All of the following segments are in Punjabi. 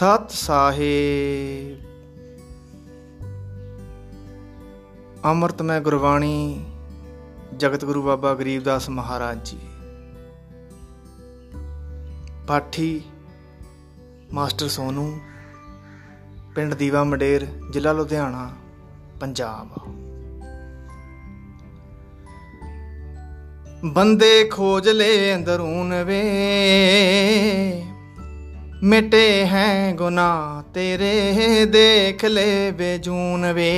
ਸਤ ਸਾਹਿਬ। ਅਮਰਤਮੈ ਗੁਰਬਾਣੀ, ਜਗਤ ਗੁਰੂ ਬਾਬਾ ਗਰੀਬਦਾਸ ਮਹਾਰਾਜ ਜੀ। ਪਾਠੀ ਮਾਸਟਰ ਸੋਨੂ, ਪਿੰਡ ਦੀਵਾ ਮੰਡੇਰ, ਜ਼ਿਲ੍ਹਾ ਲੁਧਿਆਣਾ, ਪੰਜਾਬ। ਬੰਦੇ ਖੋਜ ਲੈ ਅੰਦਰੂਨ ਵੇ। ਮਿਟੇ ਹੈ ਗੁਨਾਹ, ਤੇਰੇ ਦੇਖ ਲੈ ਬੇਜੂਨ ਵੇ।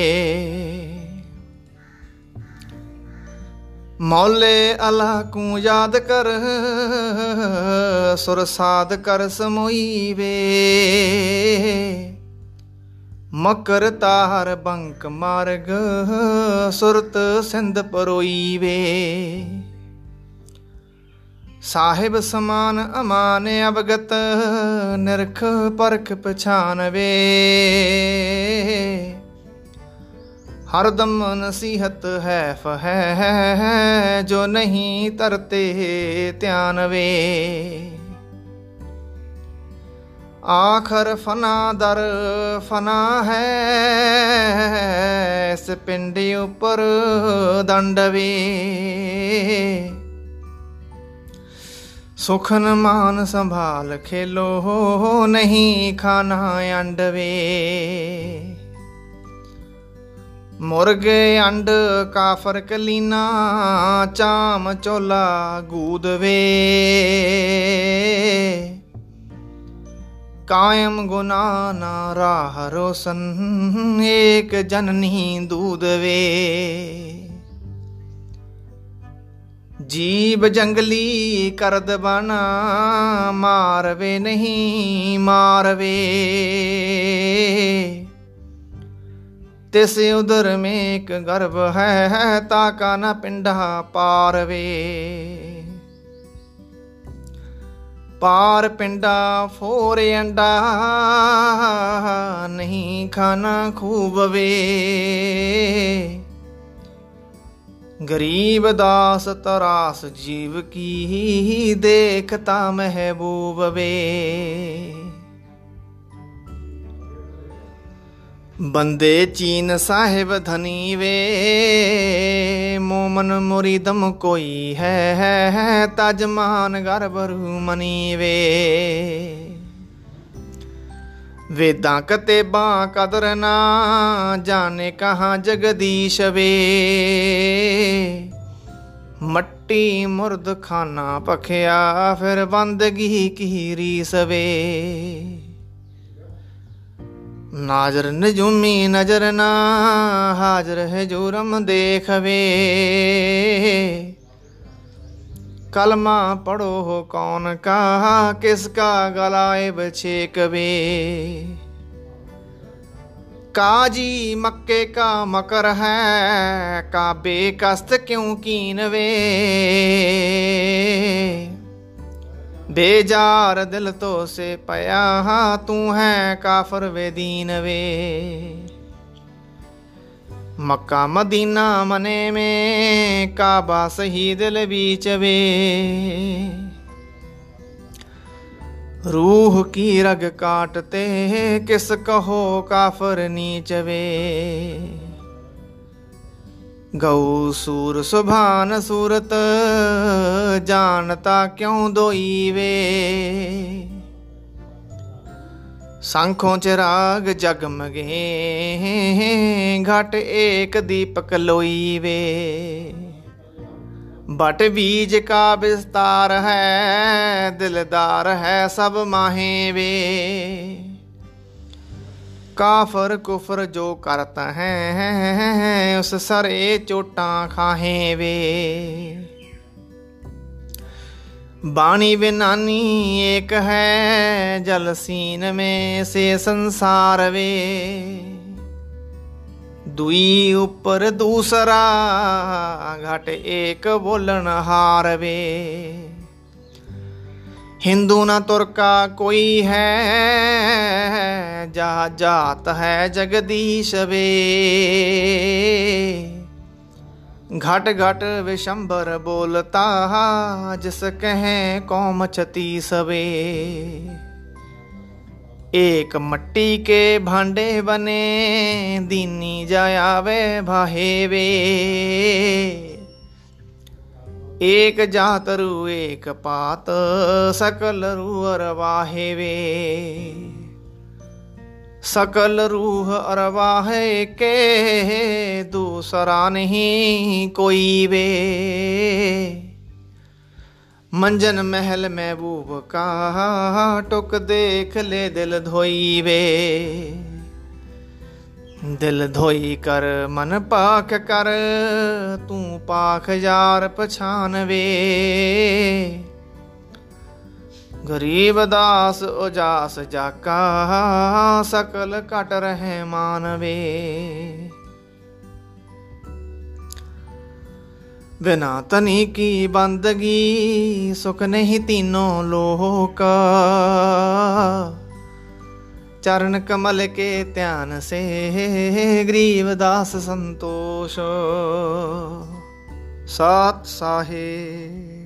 ਮੌਲੇ ਅਲਾ ਕੂ ਯਾਦ ਕਰ, ਸੁਰ ਸਾਦ ਕਰ ਸਮੋਈ ਵੇ। ਮਕਰ ਤਾਰ ਬੰਕ ਮਾਰਗ, ਸੁਰਤ ਸਿੰਧ ਪਰੋਈ ਵੇ। ਸਾਹਿਬ ਸਮਾਨ ਅਮਾਨ ਅਵਗਤ, ਨਿਰਖ ਪਰਖ ਪਛਾਨਵੇ। ਹਰਦਮ ਨਸੀਹਤ ਹੈ ਫਹਿ, ਜੋ ਨਹੀਂ ਤਰਤੇ ਧਿਆਨ ਵੇ ਆਖਰ ਫਨਾ ਦਰ ਫਨਾ ਹੈ, ਇਸ ਪਿੰਡ ਉਪਰ ਦੰਡਵੇ। ਸੁਖਨ ਮਾਨ ਸੰਭਾਲ ਖੇਲੋ, ਨਹੀਂ ਖਾਣਾ ਅੰਡਵੇ। ਮੁਰਗੇ ਅੰਡ ਕਾਫਰ ਕਲੀਨਾ, ਚਾਮ ਚੋਲਾ ਗੂਦਵੇ। ਕਾਇਮ ਗੁਨਾ ਨਾ ਰਾਹ ਰੋਸ਼ਨ, ਏਕ ਜਨਨੀ ਦੂਦਵੇ। ਜੀਬ ਜੰਗਲੀ ਕਰਦ ਬਣਾ, ਮਾਰਵੇ ਨਹੀਂ ਮਾਰਵੇ। ਤਿਸ ਉਦਰ ਮੇ ਇੱਕ ਗਰਭ ਹੈ ਤਾ ਕਾ ਨ ਪਿੰਡਾ ਪਾਰਵੇ। ਪਾਰ ਪਿੰਡਾ, ਫੋਰ ਅੰਡਾ ਨਹੀਂ ਖਾਣਾ ਖੂਬਵੇ। ਗਰੀਬ ਦਾਸ ਤਰਾਸ ਜੀਵ ਕੀ ਦੇਖਤਾ ਮਹਿਬੂਬ ਵੇ। ਬੰਦੇ ਚੀਨ ਸਾਹਿਬ ਧਨੀ ਵੇ, ਮੋਮਨ ਮੁਰੀਦਮ ਕੋਈ ਹੈ ਤਜਮਾਨ ਗਰਬਰੂ ਮਨੀ ਵੇ। ਵੇਦਾਂ ਕਤੇ ਬਾਂ ਕਦਰ ਨਾ ਜਾਣੇ ਕਹਾਂ ਜਗਦੀਸ਼ ਵੇ। ਮੱਟੀ ਮੁਰਦ ਖਾਨਾ ਪਖਿਆ ਫਿਰ ਬੰਦਗੀ ਕੀ ਰੀਸ ਵੇ ਨਾਜ਼ਰ ਨਜੂਮੀ ਨਜ਼ਰ ਨਾ, ਹਾਜ਼ਰ ਹੈ ਜੁਰਮ ਦੇਖਵੇ। ਕਲਮਾ ਪੜੋ ਕੌਨ ਕਾ ਕਿਸ ਕਾ ਗਲਾਏ ਬਛੇ ਕਵੇ ਕਾਜੀ ਮੱਕੇ ਕਾ ਮਕਰ ਹੈ, ਕਾਬੇ ਕਸਤ ਕਿਉਂ ਕੀਨਵੇ ਬੇਜਾਰ ਦਿਲ ਤੋ ਸੇ ਪਿਆ ਤੂੰ ਹੈ ਕਾਫਰ ਵੇ ਦੀਨ ਵੇ। ਮੱਕਾ ਮਦੀਨਾ ਮਨੇ ਮੇ, ਕਾਬਾ ਸਹੀ ਦਿਲ ਵਿੱਚ ਵੇ। ਰੂਹ ਕੀ ਰਗ ਕਾਟਤੇ ਕਿਸ ਕਹੋ ਕਾਫਰ ਨੀਚ ਵੇ। ਗਉ ਸੂਰ ਸੁਭਾਨ ਸੂਰਤ, ਜਾਣਤਾ ਕਿਉਂ ਦੋਈ ਵੇ ਸੰਖੋਂ ਚਿਰਾਗ ਜਗਮਗੇ ਘਟ ਏਕ ਦੀਪਕ ਲੋਈ ਵੇ ਬਟ ਬੀਜ ਕਾ ਵਿਸਤਾਰ ਹੈ, ਦਿਲਦਾਰ ਹੈ ਸਭ ਮਾਹੇ ਵੇ ਕਾਫਰ ਕੁਫਰ ਜੋ ਕਰਤਾ ਹੈ, ਉਸ ਸਰੇ ਚੋਟਾਂ ਖਾਹੇ ਵੇ ਬਾਣੀ ਬਿਨਾਨੀ ਏਕ ਹੈ, ਜਲ ਸੀਨ ਮੇ ਸੇ ਸੰਸਾਰ ਵੇ। ਦੁਈ ਉੱਪਰ ਦੂਸਰਾ, ਘਟ ਏਕ ਬੋਲਣ ਹਾਰ ਵੇ। ਹਿੰਦੂ ਨਾ ਤੁਰਕਾ ਕੋਈ ਹੈ ਜਾ ਜਾਤ ਹੈ ਜਗਦੀਸ਼ ਵੇ। ਘਟ ਘਟ ਵਿਸ਼ੰਬਰ ਬੋਲਤਾ ਜਿਸ ਕਹੇ ਕੌਮ ਛਤੀ ਸਵੇ ਏਕ ਮੱਟੀ ਕੇ ਭਾਂਡੇ ਬਨੇ ਦੀਨੀ ਜਾਵੇ ਭਾਹੇ ਵੇ ਏਕ ਜਾਤ ਰੂ ਏਕ ਪਾਤ ਸਕਲ ਰੂ ਅਰਵਾਹੇ ਵੇ ਸਕਲ ਰੂਹ ਅਰਵਾਹੇ ਕੇ ਦੂਸਰਾ ਨਹੀਂ ਕੋਈ ਵੇ। ਮੰਜਨ ਮਹਿਲ ਮਹਿਬੂਬ ਕਾ, ਟੁਕ ਦੇਖ ਲੈ ਦਿਲ ਧੋਈ ਵੇ। ਦਿਲ ਧੋਈ ਕਰ, ਮਨ ਪਾਖ ਕਰ, ਤੂੰ ਪਾਖ ਯਾਰ ਪਛਾਨ ਵੇ। ਗਰੀਬ ਦਾਸ ਉਜਾਸ ਜਾਕਾ, ਸਕਲ ਘਟ ਰਹਿ ਮਾਨਵੇ। ਬਿਨਾ ਤਨੀ ਕੀ ਬੰਦਗੀ, ਸੁਖ ਨਹੀਂ ਤੀਨੋਂ ਲੋਕ। ਚਰਨ ਕਮਲ ਕੇ ਧਿਆਨ ਸੇ, ਗਰੀਬ ਦਾਸ ਸੰਤੋਸ਼। ਸਾਤ ਸਾਹਿਬ।